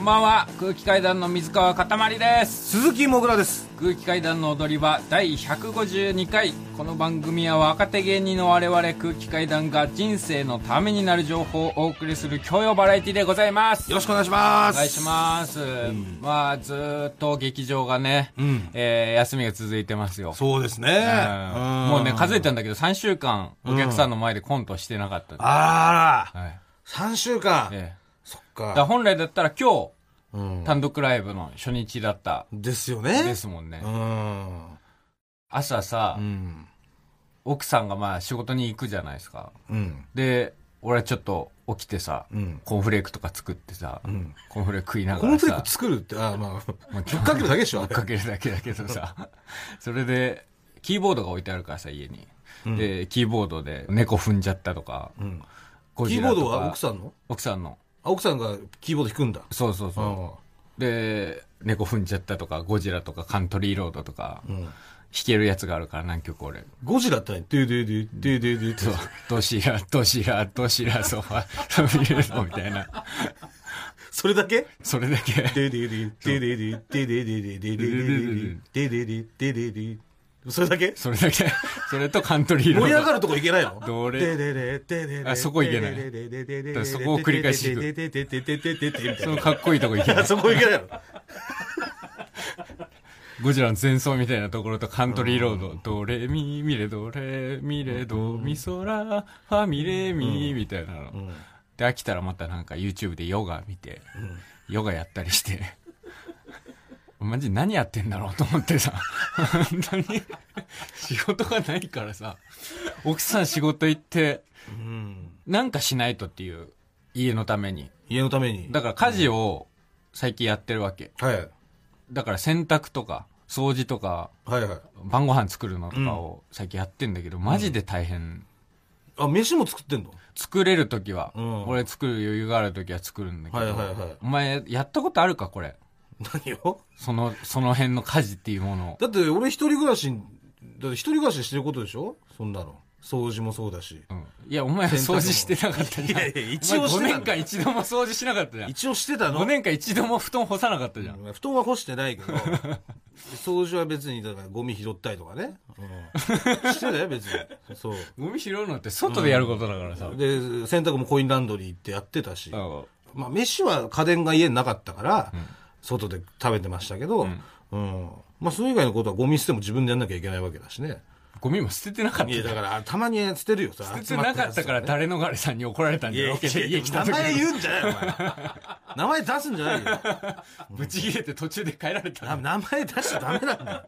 こんばんは。空気階段の水川かたまりです。鈴木もぐらです。空気階段の踊り場第152回。この番組は若手芸人の我々空気階段が人生のためになる情報をお送りする教養バラエティでございます。よろしくお願いします。お願いします、まあずーっと劇場がね、ん。えー休みが続いてますよ。そうですね、うん。もうね数えたんだけど3週間お客さんの前でコントしてなかった、あら。はい。3週間、ええか。らか、本来だったら今うん。日単独ライブの初日だった。ですよね。ですもんね、うん。朝さ、うん。奥さんがまあ仕事に行くじゃないですか。うん。で俺はちょっと起きてさ、うん。コーンフレークとか作ってさ、ん。コーンフレーク食いなコーンフレーク作るってあまあまっかけるだけでしょかけるだけだけどさ。それでキーボードが置いてあるからさ家に、でキーボードで猫踏んじゃったとか、キーボードは奥さんの？奥さんの。あ奥さんがキーボード弾くんだ。そうそうそう、うん。で猫踏んじゃったとかゴジラとかカントリーロードとか、ん。弾けるやつがあるから何曲俺。ゴジラって何デーデーデーデーデーデーってそう。ドシラドシラドシラソファソビエトみたいな。それだけ？それだけ。デーデーデーデーデーデーデーデーデーデーデデーみたいなそのかっこいいとこ行けないそこいけないのゴジラの前奏みたいなところとカントリーロード、ドレミミレドレミレドミソラファミレミみたいなの。で、飽きたらまたなんか YouTube でヨガ見て、ヨガやったりして、マジ何やってんだろうと思ってさ、本当に。仕事がないからさ、奥さん仕事行って、なんかしないとっていう、家のために。家のために。だから家事を最近やってるわけ。はい。だから洗濯とか、掃除とか、はいはい。晩ご飯作るのとかを最近やってんだけど、マジで大変。あ飯も作ってんの？作れるときは、うん。俺作る余裕があるときは作るんだけど、はいはいはい。お前やったことあるかこれ？何を？その、その辺の家事っていうものを。だって俺一人暮らしだって一人暮らししてることでしょ？そんなの。掃除もそうだし。うん。いや、お前は掃除してなかったじゃん。いやいや一応してたんだお前5年間一度も掃除しなかったじゃん。一応してたの。5年間一度も布団干さなかったじゃん。布団は干してないけど。掃除は別にだからゴミ拾ったりとかね、うん、してたよ別に。そう。ゴミ拾うのって外でやることだからさ。で洗濯もコインランドリー行ってやってたし、うん。まあ、飯は家電が家になかったから、外で食べてましたけど、うんまあ、それ以外のことはゴミ捨ても自分でやんなきゃいけないわけだしねゴミも捨ててなかったい。やだからたまに捨てるよさ捨ててなかったから誰のがれさんに怒られたんじゃん。ロケで家来た時名前に。言うんじゃないよお前名前出すんじゃないよぶち切れて途中で帰られたな名前出しちゃダメなんだよ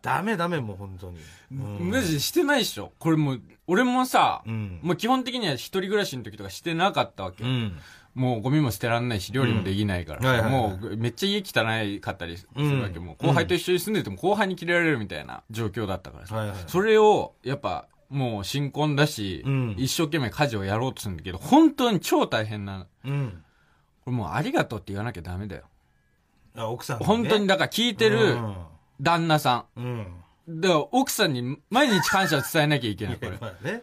ダメダメもう本当に、うんマジでしてないっしょこれもう俺もさ、んもう基本的には一人暮らしの時とかしてなかったわけ、うんもうゴミも捨てらんないし料理もできないから、もうめっちゃ家汚いかったりするわけ、もう後輩と一緒に住んでても後輩に切れられるみたいな状況だったからさ、それをやっぱもう新婚だし、うん。一生懸命家事をやろうとするんだけど本当に超大変なうん。これもうありがとうって言わなきゃダメだよ。あ奥さん、ね、本当にだから聞いてる旦那さうん、ん。だから奥さんに毎日感謝を伝えなきゃいけないこれ。まあね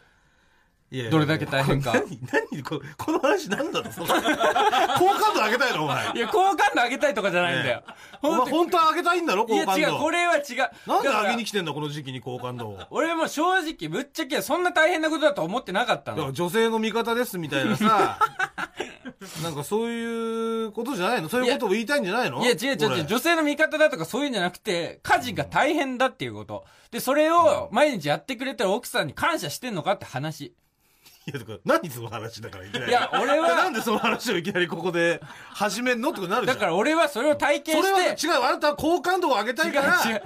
どれだけ大変か何何ここの話何だろその 好感度上げたいのお前いや、好感度上げたいとかじゃないんだよ。お前本当に本当は上げたいんだろいや好感度違う、これは違う。なんで上げに来てんだこの時期に好感度を俺も正直、ぶっちゃけそんな大変なことだと思ってなかったの。ら女性の味方ですみたいなさ なんかそういうことじゃないの？そういうことを言いたいんじゃないの？いや、違う違う違う。女性の味方だとかそういうんじゃなくて、家事が大変だっていうこと。で、それを毎日やってくれてる奥さんに感謝してんのかって話。いやだから何その話だからいきなりいや俺はなんでその話をいきなりここで始めんのとになるじゃんだから俺はそれを体験それはして、違うあなたは好感度を上げた違いうから違う。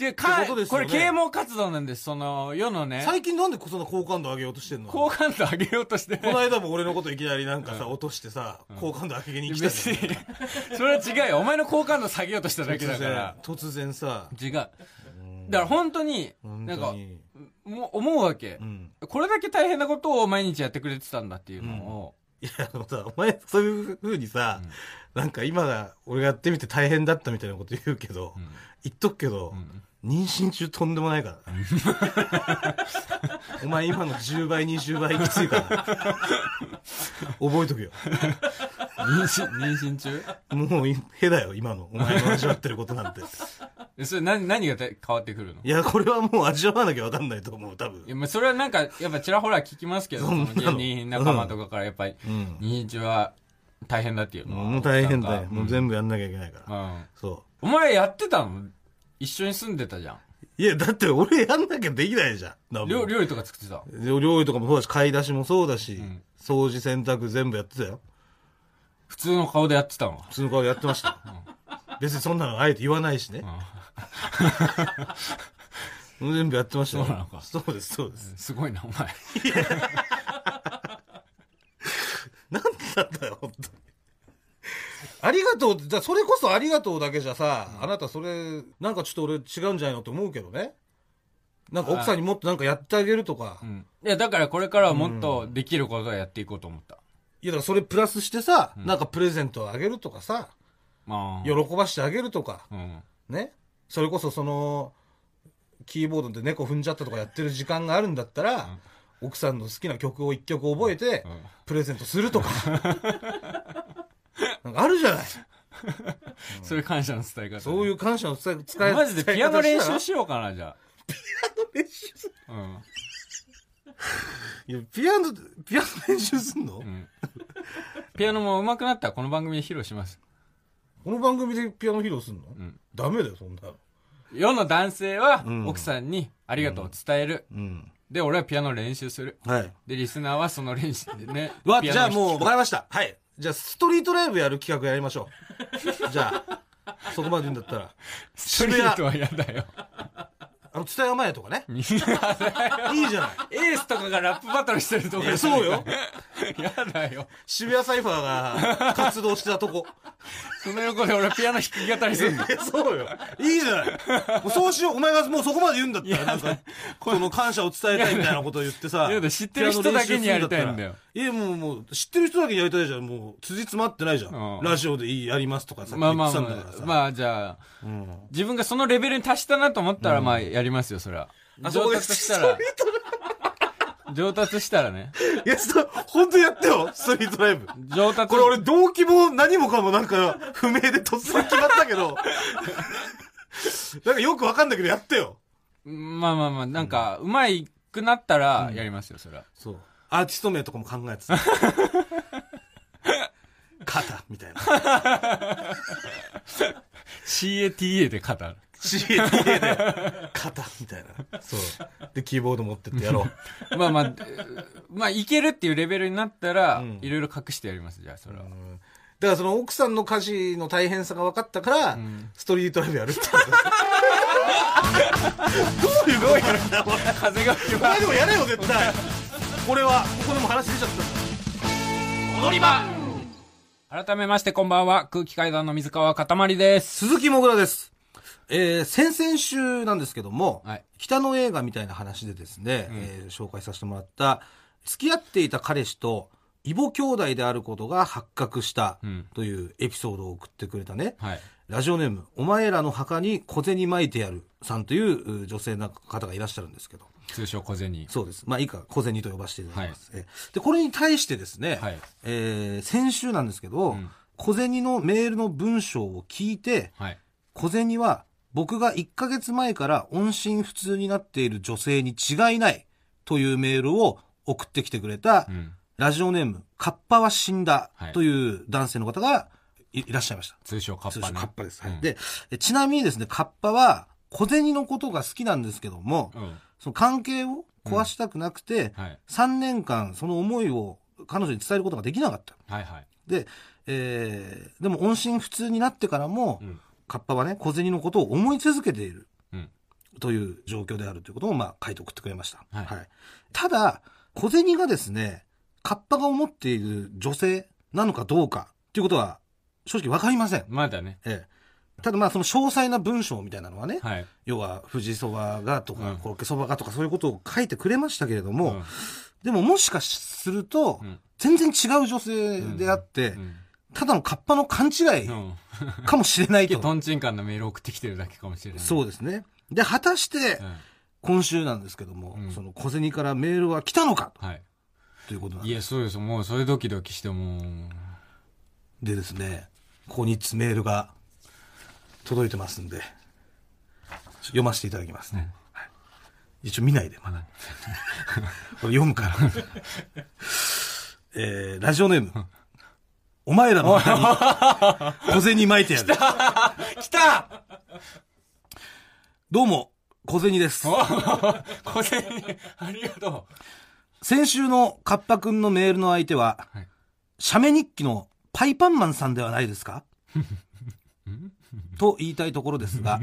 違う、かってことですよねこれ啓蒙活動なんです。その、世のね、最近なんでそんな好感度上げようとしてんの？好感度上げようとして。この間も俺のこといきなりなんかさ、落としてさ、好感度上げに来た別に、それは違うよ。お前の好感度下げようとしただけだから。、突然さ、違う。だから本当に、本なんか、当に。思うわけ、うん。これだけ大変なことを毎日やってくれてたんだっていうのを、いや、あのさ、お前、そういう風にさ、なんか今が、俺がやってみて大変だったみたいなこと言うけど、言っとくけど、妊娠中とんでもないからね。お前今の10倍、20倍きついから。覚えとくよ。妊娠、妊娠中？もう、へだよ、今の。お前の味わってることなんて。えそれ何、何が変わってくるの？いや、これはもう味わわなきゃわかんないと思う、多分い。や、まあ、それはなんか、やっぱちらほら聞きますけど、その芸人仲間とかからやっぱり、うん。妊娠中は大変だっていうのは。もう大変だよ。もう部。全部やんなきゃいけないから。うん。そお前やってたの？一緒に住んでたじゃん。う。いや、だって俺やんなきゃできないじゃん。料料理とか作ってた？料理とかもそうだし、買い出しもそうだし、ん掃除洗濯全部やってたよ。普通の顔でやってたの普通の顔でやってました。別にそんなのあえて言わないしね。全部やってましたよ。そうなのかそうです、そうです。すごいな、お前。なん なんだよ、本当に。ありがとうって、だそれこそありがとうだけじゃさ、あなたそれ、なんかちょっと俺違うんじゃないのって思うけどね。なんか奥さんにもっとなんかやってあげるとか。うん。いや、だからこれからはもっとできることをやっていこうと思った。いや、だからそれプラスしてさ、なんかプレゼントをあげるとかさ、まあ。喜ばしてあげるとか、うん。ね。それこそその、キーボードで猫踏んじゃったとかやってる時間があるんだったら、奥さんの好きな曲を一曲覚えて、んプレゼントするとか。なんかあるじゃない。そういう感謝の伝え方。そういう感謝の伝え、使いマジでピアノ練習ししようかな、じゃあ。練習すうん。いや、ピアノ、ピアノ練習すんの、うん。ピアノも上手くなったらこの番組で披露します。この番組でピアノ披露すんの、んダメだよ、そんなの。世の男性はん奥さんにありがとうを伝える。うん。で、俺はピアノ練習する。はい。で、リスナーはその練習でね。じゃあもう、わかりました。はい。じゃあ、ストリートライブやる企画やりましょう。じゃあ、そこまで言うんだったら。ストリートは嫌だよ。あの、伝え前とかね。いいじゃない。エースとかがラップバトルしてるとこそうよ。嫌だよ。渋谷サイファーが活動してたとこ。その横で俺ピアノ弾き語りするの。えそうよ。いいじゃない。もうそうしよう。お前がもうそこまで言うんだったら、なんか、この感謝を伝えたいみたいなことを言ってさ。いやだ知ってる人だけにやりたいんだよ。いや、もう、もう、知ってる人だけにやりたいじゃん。もう、辻詰まってないじゃん。うんラジオでいいやりますとかさ、まあまあ。まあ、まあじゃあ、うん。自分がそのレベルに達したなと思ったら、まあやりますよ、それは。上あそうです達したら、上達したらね。いや、ちょっと、本当やってよ、ストリートライブ。上達。これ俺動機も何もかもなんか不明で突然決まったけど、なんかよくわかんないけどやってよ。まあまあまあ、なんか、うまいくなったら、やりますよ、それは。そう。アーティスト名とかも考えてた。肩みたいな。CATA で語る。CATA で肩みたいな。そう。で、キーボード持ってってやろう。まあまあ、えーまあ、いけるっていうレベルになったらん、いろいろ隠してやります、じゃあ、それは。だからその奥さんの家事の大変さが分かったから、ストリートライブやるって。どういうことなんだ、お前。風が吹けばでもやれよ、絶対。これは、ここでも話出ちゃった。踊り場改めましてこんばんは、空気階段の水川かたまりです。鈴木もぐらです。えー、先々週なんですけども、はい北の映画みたいな話でですね、えー紹介させてもらった、付き合っていた彼氏と、異母兄弟であることが発覚したうんというエピソードを送ってくれたね、はい。ラジオネーム、お前らの墓に小銭撒いてやるさんというう女性の方がいらっしゃるんですけど、通称小銭。そうです。まあいいか、小銭と呼ばせていただきます。えで、これに対してですね、はいえー先週なんですけど、ん小銭のメールの文章を聞いて、はい。小銭は僕が1ヶ月前から音信不通になっている女性に違いないというメールを送ってきてくれた、うん。ラジオネーム、カッパは死んだはいという男性の方がいいらっしゃいました。通称カッパね。通称カッパです。はいうんで、えちなみにですね、カッパは小銭のことが好きなんですけども、うん。その関係を壊したくなくて、はい。3年間その思いを彼女に伝えることができなかった。はいはい。で、えー、でも音信不通になってからも、うん。カッパはね、小銭のことを思い続けているうん。という状況であるということを、まあ、書いて送ってくれました。はいただ、小銭がですね、カッパが思っている女性なのかどうかっていうことは、正直わかりません。まだね。ええ。ただまあ、その詳細な文章みたいなのはね、はい。要は、富士そばがとか、うんコロッケそばがとかそういうことを書いてくれましたけれども、うんでももしかすると、うん全然違う女性であって、うんただのカッパの勘違いうん。かもしれないと。トンチンカンなメール送ってきてるだけかもしれない。そうですね。で、果たしてう、ん。今週なんですけども、うんその小銭からメールは来たのかはい。ということなんでいや、そうです。もう、それドキドキして、もう、でですね、ここにつメールが届いてますんで、読ませていただきますね。はい一応見ないで、まだ。これ読むから。えー、ラジオネーム。お前らの中に小銭巻いてやる。来たどうも、小銭です。お小銭、ありがと先週のカッパくんのメールの相手は、はい写メ日記のパイパンマンさんではないですか？と言いたいところですが、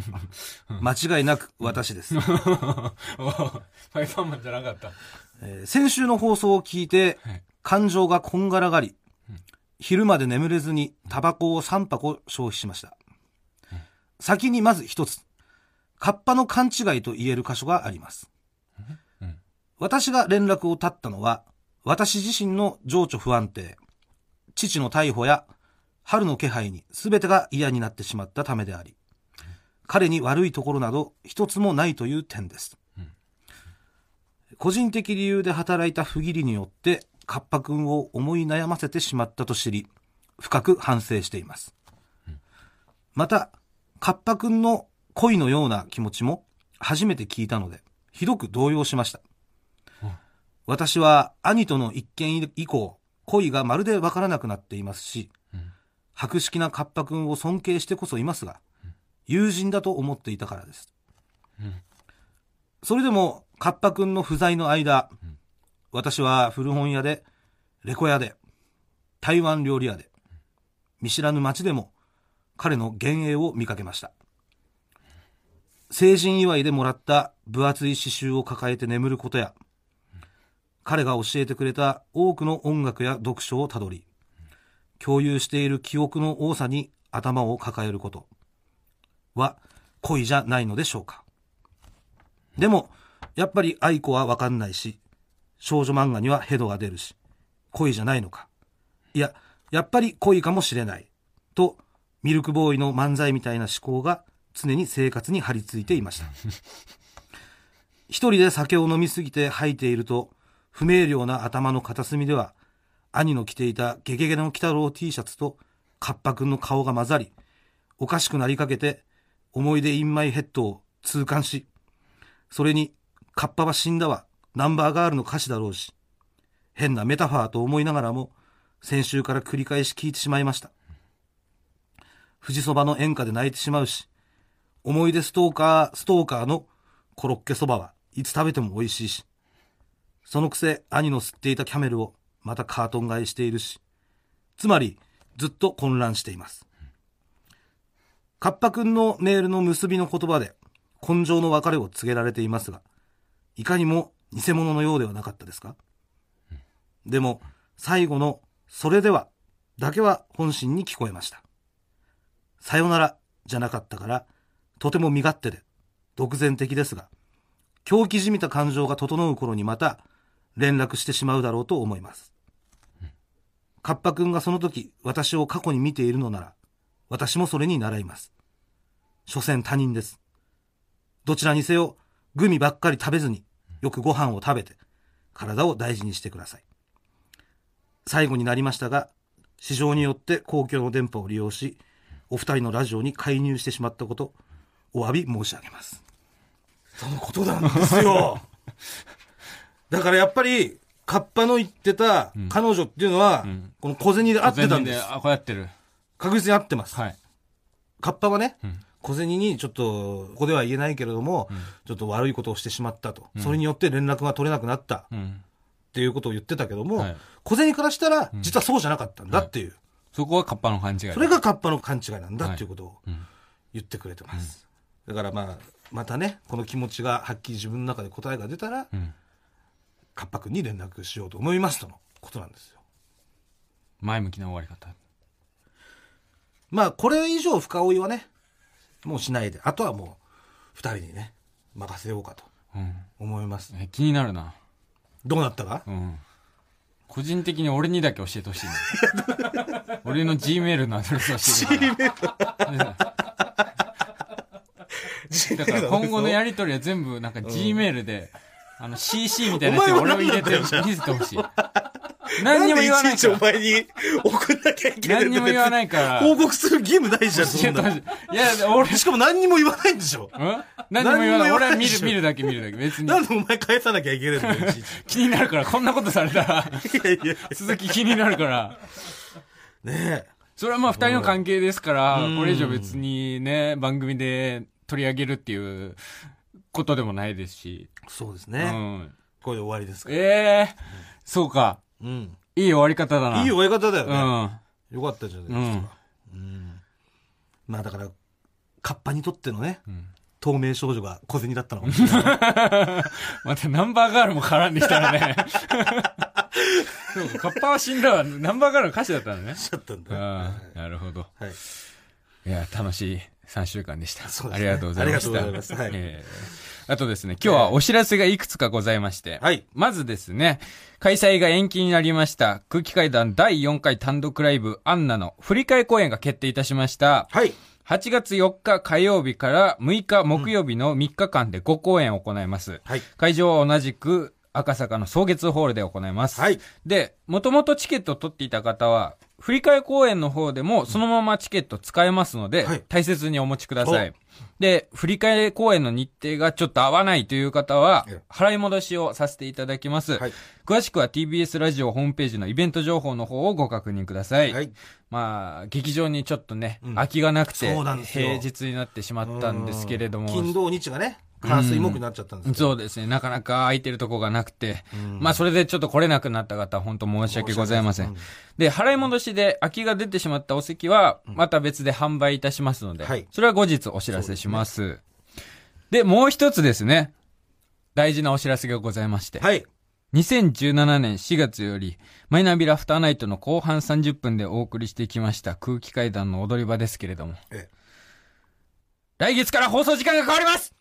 間違いなく私です。う。おファイパンマンじゃなかった。えー先週の放送を聞いてはい、感情がこんがらがり、昼まで眠れずにタバコを3箱消費しました。先にまず一つ、カッパの勘違いと言える箇所があります。私が連絡を絶ったのは、私自身の情緒不安定、父の逮捕や春の気配に全てが嫌になってしまったためであり、彼に悪いところなど一つもないという点です。個人的理由で働いた不義理によって、カッパ君を思い悩ませてしまったと知り、深く反省しています。また、カッパ君の恋のような気持ちも初めて聞いたので、ひどく動揺しました。私は兄との一見以降、恋がまるでわからなくなっていますし、博識なカッパ君を尊敬してこそいますが、友人だと思っていたからです。それでも、カッパ君の不在の間、私は古本屋で、レコ屋で、台湾料理屋で、見知らぬ街でも、彼の幻影を見かけました。成人祝いでもらった分厚い刺繍を抱えて眠ることや、彼が教えてくれた多くの音楽や読書をたどり、共有している記憶の多さに頭を抱えることは恋じゃないのでしょうか。でも、やっぱり愛子はわかんないし、少女漫画にはヘドが出るし、恋じゃないのか。いや、やっぱり恋かもしれない。と、ミルクボーイの漫才みたいな思考が常に生活に張り付いていました。一人で酒を飲みすぎて吐いていると、不明瞭な頭の片隅では、兄の着ていたゲゲゲの鬼太郎 T シャツとカッパくんの顔が混ざり、おかしくなりかけて、思い出インマイヘッドを痛感し、それに、カッパは死んだわ、ナンバーガールの歌詞だろうし、変なメタファーと思いながらも、先週から繰り返し聞いてしまいました。富士そばの演歌で泣いてしまうし、思い出ストーカー、ストーカーのコロッケそばはいつ食べても美味しいし、そのくせ兄の吸っていたキャメルをまたカートン買いしているし、つまりずっと混乱しています。カッパくんのメールの結びの言葉で根性の別れを告げられていますが、いかにも偽物のようではなかったですか？でも、最後のそれではだけは本心に聞こえました。さよならじゃなかったから、とても身勝手で、独善的ですが、狂気じみた感情が整う頃にまた連絡してしまうだろうと思います。カッパくんがその時私を過去に見ているのなら、私もそれに習います。所詮他人です。どちらにせよ、グミばっかり食べずに、よくご飯を食べて、体を大事にしてください。最後になりましたが、市場によって公共の電波を利用し、お二人のラジオに介入してしまったこと、お詫び申し上げます。そのことなんですよ。だからやっぱり、カッパの言ってた彼女っていうのは、んこの小銭で合ってたんです。全然あ、こうやってる。確実に合ってます。はい。カッパはね、ん小銭にちょっと、ここでは言えないけれども、ちょっと悪いことをしてしまったと。それによって連絡が取れなくなったっうん。ていうことを言ってたけども、はい小銭からしたら、実はそうじゃなかったんだっていう。そこはカッパの勘違いだ。それがカッパの勘違いなんだっていうことをうん言ってくれてます。だからまあ、またね、この気持ちがはっきり自分の中で答えが出たら、うん。カッパ君に連絡しようと思いますとのことなんですよ。前向きな終わり方。まあ、これ以上深追いはね、もうしないで、あとはもう、二人にね、任せようかとうん。思います。え、気になるな。どうなったか？うん。個人的に俺にだけ教えてほしいね。俺の G メールのアドレス教えてほしい。だから今後のやりとりは全部なんか G メールで、あの CC みたいなやつに俺を入れて見せてほしい。何にも言わないんでいちいちおから。前に送んなきゃいけない。何にも言わないから。報告する義務ないじゃん、そんない。いや、俺、んしかも何にも言わないんでしょ何にも言わない。俺は見る、見るだけ見るだけ。別に。なんでお前返さなきゃいけないんだよ、気になるから、こんなことされたら、ち。いやいや鈴木気になるから。ねそれはまあ二人の関係ですからうん、これ以上別にね、番組で取り上げるっていうことでもないですし。え。そうですうね。ん。これで終わりですから。ええそうか。うん。いい終わり方だな。いい終わり方だよね。うん。よかったじゃないですか。うん。まあだから、カッパにとってのね、ん透明少女が小銭だったのかもしれない。またナンバーガールも絡んできたらね。そうか、カッパは死んだわ。ナンバーガールの歌詞だったのね。しちゃったんだ。なるほど。はい。いや、楽しい3週間でした。そうですねありがとうございました。ありがとうございますはいえーあとですね、今日はお知らせがいくつかございまして。はいまずですね、開催が延期になりました、空気階段第4回単独ライブアンナの振り替え公演が決定いたしました。はい。8月4日火曜日から6日木曜日の3日間で5公演を行います。はい。会場は同じく赤坂の草月ホールで行います。はい。で、もともとチケットを取っていた方は、振り替え公演の方でもそのままチケット使えますので、はい大切にお持ちください。で、振り替え公演の日程がちょっと合わないという方はええ、払い戻しをさせていただきます。はい詳しくは TBS ラジオホームページのイベント情報の方をご確認ください。はい。まあ、劇場にちょっとね、うん空きがなくて平日になってしまったんですけれども、金土日がね、火水木になっちゃったんですけど。そうですね。なかなか空いてるとこがなくて、うんまあそれでちょっと来れなくなった方、本当申し訳ございません。で、払い戻しで空きが出てしまったお席は、また別で販売いたしますので、はいそれは後日お知らせします。でもう一つですね、大事なお知らせがございまして、はい。2017年4月より、マイナビラフターナイトの後半30分でお送りしてきました空気階段の踊り場ですけれども、ええ来月から放送時間が変わります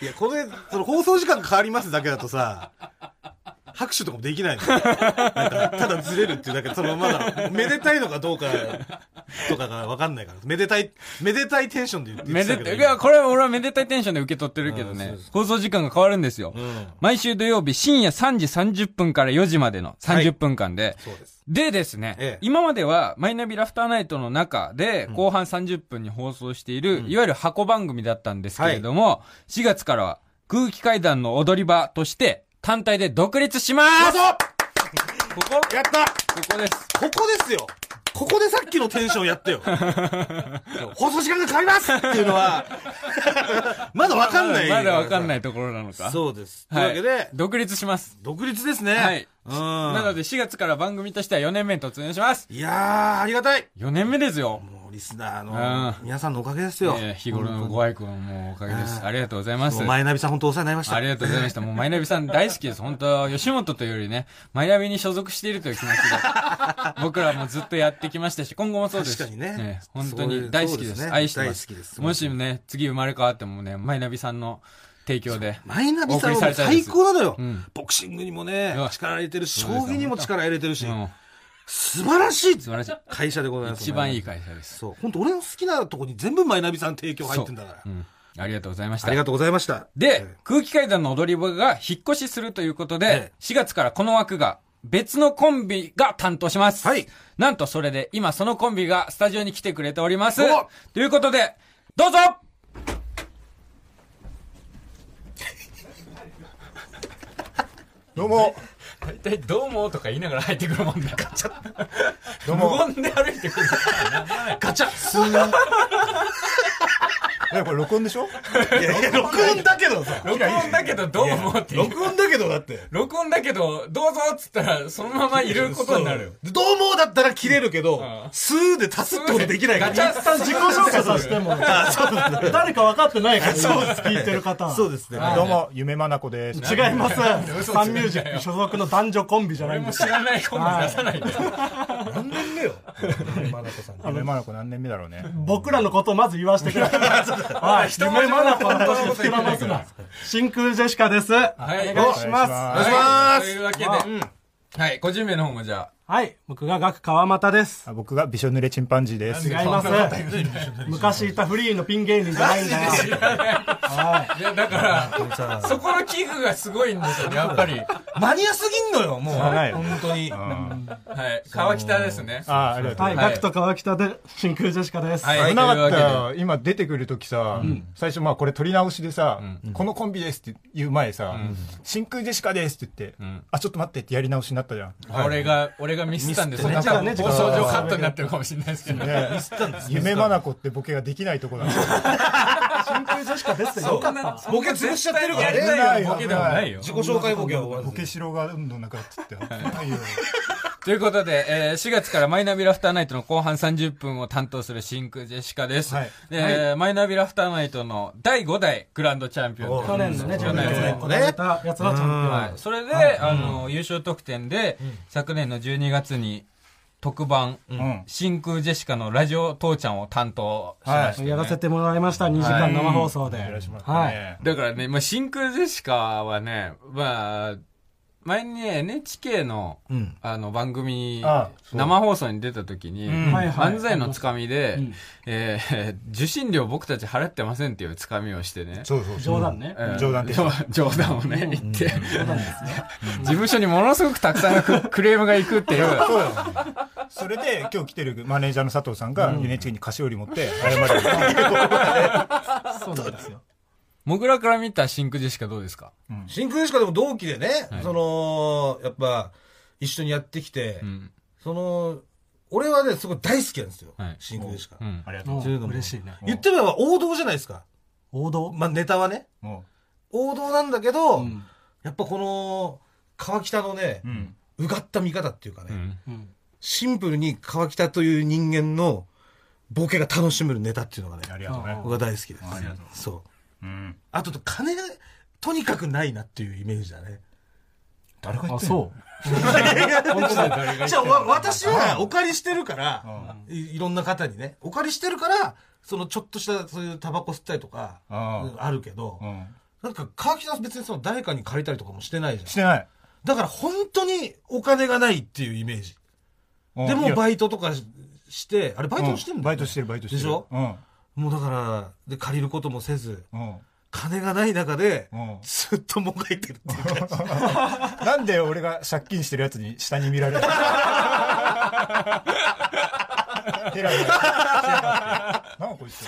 いや、これ、その放送時間変わりますだけだとさ、拍手とかもできないの。なんか、ただずれるっていうだけで、そのまだ、めでたいのかどうか、とかがわかんないから。めでたい、めでたいテンションで言ってめでたけどいや、これは俺はめでたいテンションで受け取ってるけどね。放送時間が変わるんですよ。うん。毎週土曜日深夜3時30分から4時までの30分間で。そうです。でですね、ええ今まではマイナビラフターナイトの中で後半30分に放送している、いわゆる箱番組だったんですけれども、4月からは空気階段の踊り場として単体で独立しますこここ？やったこです。ここですよここでさっきのテンションやってよ 放送時間が変わりますっていうのは、まだわかんない。まだわかんないいところなのか。そうです。とはいいうわけで、独立します。独立ですね。はい。うん。なので4月から番組としては4年目に突入します。いやー、ありがたい。4年目ですよ。もうリスナーうのん皆さんのおかげですよ。えー日頃のご愛顧のおかげです。ありがとうございます。マイナビさん本当お世話になりました。ありがとうございました。もうマイナビさん大好きです。本当吉本というよりね、マイナビに所属しているという気持ちで、僕らもずっとやってきましたし、今後もそうですし。確かにねえー本当に大好きです。愛してます。大好きですもしね、次生まれ変わってもね、マイナビさんの提供で。マイナビさんは最高なのようん。ボクシングにもねうん、力入れてるし、将棋にも力入れてるしう、ん素晴らしい素晴らしい。会社でございます。一番いい会社です。そう。本当俺の好きなとこに全部マイナビさん提供入ってんだからう。ん。ありがとうございました。ありがとうございました。でえ、空気階段の踊り場が引っ越しするということで、ええ4月からこの枠が別のコンビが担当します。はい。なんとそれで今そのコンビがスタジオに来てくれておりますお。ということで、どうぞどうも、大体どうもとか言いながら入ってくるもんだ。どうも。無言で歩いてくる。ガチャスーこれ録音でしょ？いやいや、録音だけどさ。録音だけどどうもって。録音だけどだって。録音だけど、どうぞっつったら、そのままいることになるよ。そう。どうもだったら切れるけどん、スーで足すってことできないから。ガチャ一旦自己紹介させてもあそうですね。誰か分かってないから聞いてる方はそうですね。どうも、夢まなこです。違います サンミュージック所属の男女コンビじゃないんです知らないコンビ出さないで。何年目よ？マナコさん。夢まなこ何年目だろうね。僕らのことをまず言わせてください はい。夢まなこの年膨らますな。真空ジェシカです。はい。お願いします。お願はいしますというわけで、はい、個人名の方もじゃはい。僕がガク川又です。あ僕がびしょ濡れチンパンジーです。違います。昔いたフリーのピン芸人じゃないんだよ。はあ。いや、だから、そこの器具がすごいんですよね、やっぱり。マニアすぎんのよ、もう。はい本当に。はい。川北ですね。あありがとう。はい。ガクと川北で真空ジェシカです。はい危なかった今出てくるときさ、最初まあこれ撮り直しでさ、このコンビですって言う前さ、真空ジェシカですって言って、んあ、ちょっと待ってってやり直しになったじゃん。俺が、俺がミスったんで、そ放送上カットになってるかもしれないですけど。ね、夢まなこってボケができないとこだよ。真空ジェシカですってよかった。ボケ潰しちゃってるからやりね。たいよボケでもないよ。自己紹介ボケは終わボケしろがどんどんなくなってって。ないよ。ということで、えー4月からマイナビラフターナイトの後半30分を担当する真空ジェシカです。はいえーマイナビラフターナイトの第5代グランドチャンピオン。去年のね、去年の年ね、たやつのチャンピオン。はい。それで、あの、優勝特典で、昨年の12月に特番、うん。真空ジェシカのラジオ父ちゃんを担当しました、ねやらせてもらいました、2時間生放送で。やらしましたはい。ね。だからね、まあ、真空ジェシカはね、まあ、前にね、NHK の、うんあの、番組あそう生放送に出た時に、うんはいはい漫才のつかみで、うんえー 受信料僕たち払ってませんっていうつかみをしてね。そうそうそう。冗談ね。えー冗談です冗談をね、言って、冗談ですよ。事務所にものすごくたくさんククレームが行くっていう。そう。それで今日来てるマネージャーの佐藤さんが NHK に菓子折り持って謝る。そうなんですよ。モグラから見た真空ジェシカどうですか？真空ジェシカでも同期でね、はいその、やっぱ、一緒にやってきて、うん。その、俺はね、すごい大好きなんですよ。はい真空ジェシカ。うん。ありがとう。うんというのも嬉しいね。言ってみれば王道じゃないですか。王道？まあネタはね。も王道なんだけど、うんやっぱこの、川北のねう、う、ん。うがった見方っていうかね、シンプルに川北という人間のボケが楽しめるネタっていうのがね。僕は大好きです。ありがとうそう。うん。あと、金が、とにかくないなっていうイメージだね。あ、誰が言ってんの？そう。じゃあ、わ私はお借りしてるから、いいろんな方にね、お借りしてるから、そのちょっとしたそういうタバコ吸ったりとか、ああるけどう、ん。なんか川北は別にその誰かに借りたりとかもしてないじゃん。してない。だから本当にお金がないっていうイメージ。うんでもバイトとかしして、あれバイトもしてんだよ、ねバイトしてる、バイトしてる。でしょ？うん。もうだから、で、借りることもせず、うん。金がない中でうん、ずっともがいてるっていう感じ。なんで俺が借金してるやつに下に見られるの？ヘラヘラ。なんこいつ。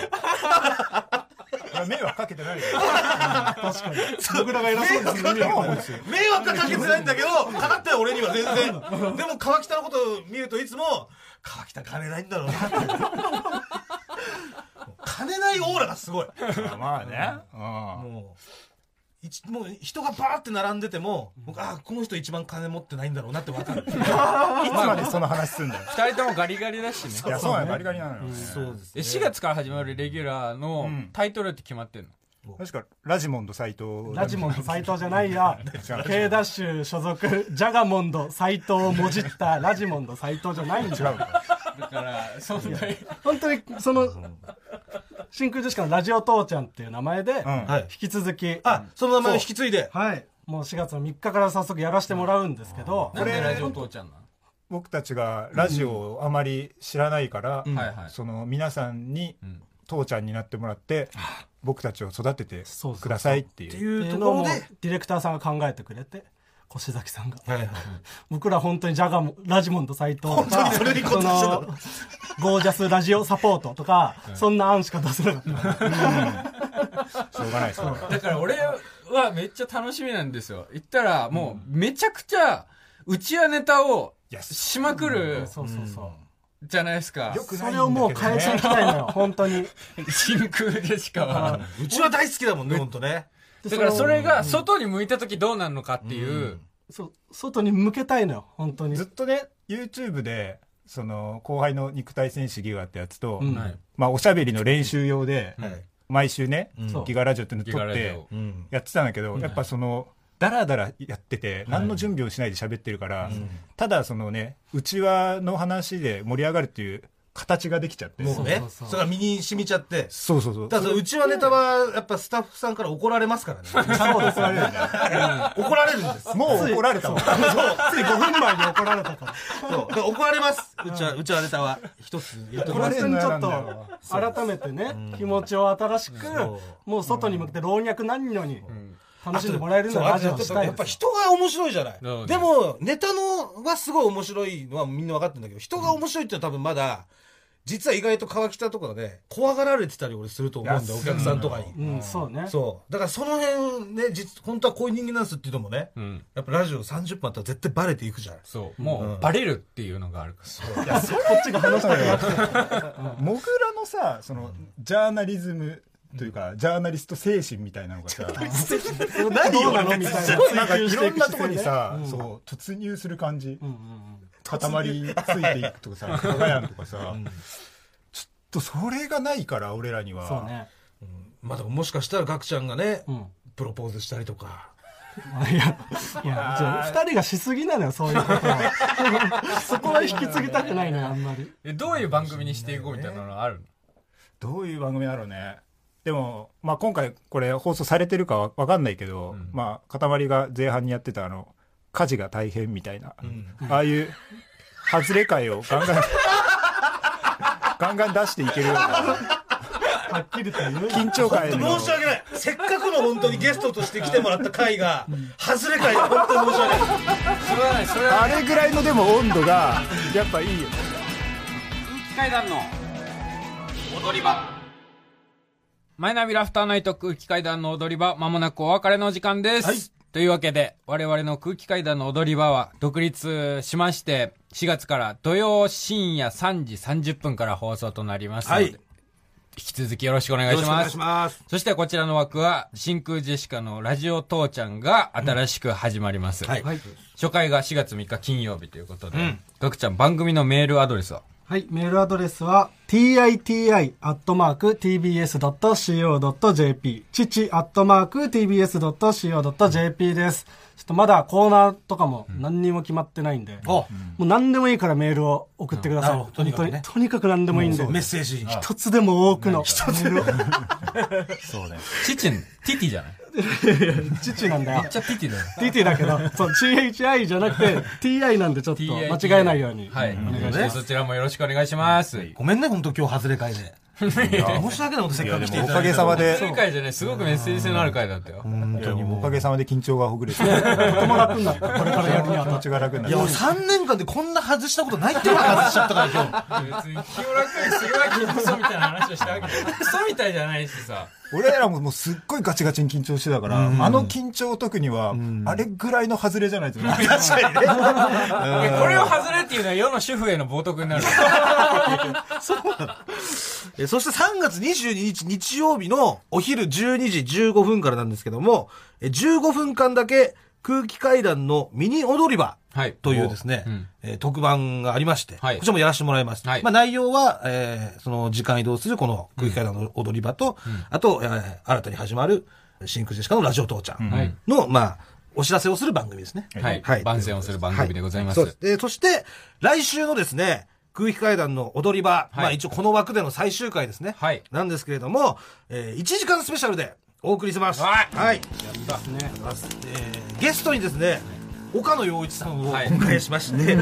迷惑かけてないよ。確かに。僕らが偉そうです。迷惑はかけてないんだけど、かかったよ俺には全然。でも川北のことを見るといつも、川北金ないんだろうな。金ないオーラがすごい。まあね。うん。もう、一もう人がバーって並んでても、僕、あ、この人一番金持ってないんだろうなって分かる。いつまでその話すんだよ。二人ともガリガリだしね。いや、そうなの、ガリガリなのよ。そうです、え、4月から始まるレギュラーのんタイトルって決まってんの？確か、ラジモンド斎藤。ラジモンド斎藤じゃないや。K ダッシュ所属、ジャガモンド斎藤をもじったラジモンド斎藤じゃないんだよ。だから、そんなに。本当に、その、真空ジェシカのラジオ父ちゃんっていう名前で、うん。はい。引き続き、あ、その名前を引き継いで。はい。もう4月の3日から早速やらせてもらうんですけど、なんでラジオ父ちゃんなの僕たちがラジオをあまり知らないから、うん。その皆さんにん父ちゃんになってもらって、僕たちを育ててそうそうそうくださいってっていう。いうとっていうのもころで、ディレクターさんが考えてくれて、越崎さんが。はいはい。僕ら本当にジャガモラジモンド斎藤と本当か、にそれに答えしてたの？のゴージャスラジオサポートとか、そんな案しか出せなかった。しょうがないですよ。だから俺はめっちゃ楽しみなんですよ。言ったらもうめちゃくちゃ、うちわネタをいやしまくるそうそうそう。じゃないですか。よくそれをもう変えていきたいのよ、本当に。真空ジェシカは。うちは大好きだもんね、ほんとね。だからそれが外に向いた時どうなるのかっていう。そう外に向けたいのよ、本当に。ずっとね、YouTube で、その、後輩の肉体戦士ギガってやつと、うんはいまあ、おしゃべりの練習用で、はい。毎週ね、ギガラジオっていうのギ撮って。やってたんだけど、やっぱその、だらだらやってて、何の準備をしないで喋ってるから、ただそのね、内輪の話で盛り上がるっていう形ができちゃって。もうねそうそうそう。それが身に染みちゃって。そうそうそう。だからうちはネタはやっぱスタッフさんから怒られますからね。そうですよね怒られるんです。もう怒られたもん。つい5分前に怒られたからそう。怒られます。うちはうちはネタは。一つ言っとき怒ます。られちょっと改めてね気持ちを新しくそもう外に向けて老若男女に楽しんでもらえるそうのラジオやっぱ人が面白いじゃない。でもネタのはすごい面白いのはみんな分かってるんだけど人が面白いっていうのは多分まだ実は意外と川北とかで怖がられてたり俺すると思うんだよお客さんとかに。うんそうね。そう。だからその辺ね実本当はこういう人間なんですっていうのもねうん。やっぱラジオ30分あったら絶対バレていくじゃん。そう。もう、バレるっていうのがあるから。こっちが話したくなってモグラのさそのジャーナリズムというか、ジャーナリスト精神みたいなのがさ何 どうなの？みたいな。なんかいろんなとこにさ、そう突入する感じ、塊ついていくとかさ加賀屋とかさ、ちょっとそれがないから俺らには。そうね。まあでももしかしたらガクちゃんがねうん。プロポーズしたりとか。いや、いや、じゃあ、二人がしすぎなのよ、そういうことは。そこは引き継ぎたくないのよ、あんまり。え、どういう番組にしていこうみたいなのあるどういう番組だろうねでも、まあ、今回これ放送されてるかわわかんないけど、まあ塊が前半にやってたあの家事が大変みたいな、ああいう外れ会をガンガンガンガン出していけるようなはっきりと言うな。緊張感申し訳ない。せっかくの本当にゲストとして来てもらった回が外れ回で本当に申し訳ない。それはあれぐらいのでも温度がやっぱいいよね。空気階段の踊り場。マイナビラフターナイト空気階段の踊り場、まもなくお別れの時間です。はいというわけで、我々の空気階段の踊り場は独立しまして、4月から土曜深夜3時30分から放送となりますので、はい引き続きよろしくお願いしますよろしくお願いし。ますそしてこちらの枠は、真空ジェシカのラジオ父ちゃんが新しく始まります。はい初回が4月3日金曜日ということで、うんガクちゃん番組のメールアドレスははい、メールアドレスは、titi.tbs.co.jp、父 .tbs.co.jp です。とまだコーナーとかも何にも決まってないんで、おもう何でもいいからメールを送ってください。とにかくねとにかく何でもいいんで、メッセージ一つでも多くのメールを。そうねチチン、ティティじゃない？父なんだよめっ。ちゃティティだよ。TT だけど、そう、CHI じゃなくて TI なんでちょっと間違えないように。はい。お願いします。そちらもよろしくお願いします。ごめんね本当今日外れ回で申し訳ないこ とせっかく来ていただいおかげさまで。正解じゃね、すごくメッセージ性のある回だったよ。いやもうおかげさまで緊張がほぐれて。とても楽になった。これからやるにあ気持ちが楽にないっや俺3年間でこんな外したことない。っていうの外しちゃったから今日。別に清らかにするわけにクソみたいな話をしたわけじゃない。クソみたいじゃないしさ。俺らももうすっごいガチガチに緊張してたから、あの緊張を解くには、あれぐらいの外れじゃないと確か。にねえこれを外れっていうのは世の主婦への冒涜になる。えそして3月22日日曜日のお昼12時15分からなんですけども、え15分間だけ空気階段のミニ踊り場。はい。というですね、うん。えー特番がありまして、はい。こちらもやらせてもらいます。はい。まあ内容は、えーその時間移動するこの空気階段の踊り場と、あと、えー新たに始まる真空ジェシカのラジオ父ちゃん。はい。の、まあ、お知らせをする番組ですね。はい。番宣をする番組でございます。そそして、来週のですね、空気階段の踊り場、まあ一応この枠での最終回ですね。はい。なんですけれども、えー1時間スペシャルでお送りします。はい。はい。ね。えーゲストにですね、岡野陽一さんをおはい迎えしまして、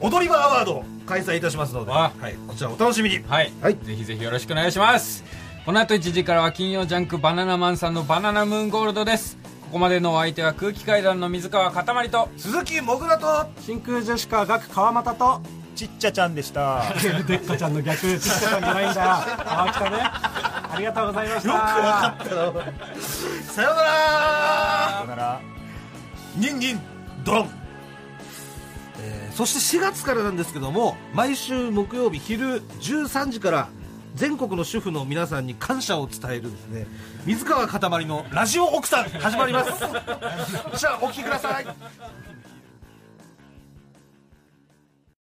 踊り場アワードを開催いたしますので、わはい、こちらお楽しみに。はい。はいぜひぜひよろしくお願いします。この後1時からは金曜ジャンクバナナマンさんのバナナムーンゴールドです。ここまでのお相手は空気階段の水川かたまりと、鈴木もぐらと、真空ジェシカ学川又と、ちっちゃちゃんでした でっかちゃんの逆、ちっちゃちゃんじゃないんだよ。あ、来たね。ありがとうございました。よくわかったな。さようなさよらならニンニンドロン、えーそして4月からなんですけども毎週木曜日昼13時から全国の主婦の皆さんに感謝を伝えるですね水川かたまりのラジオ奥さん始まります。じゃあお聞きください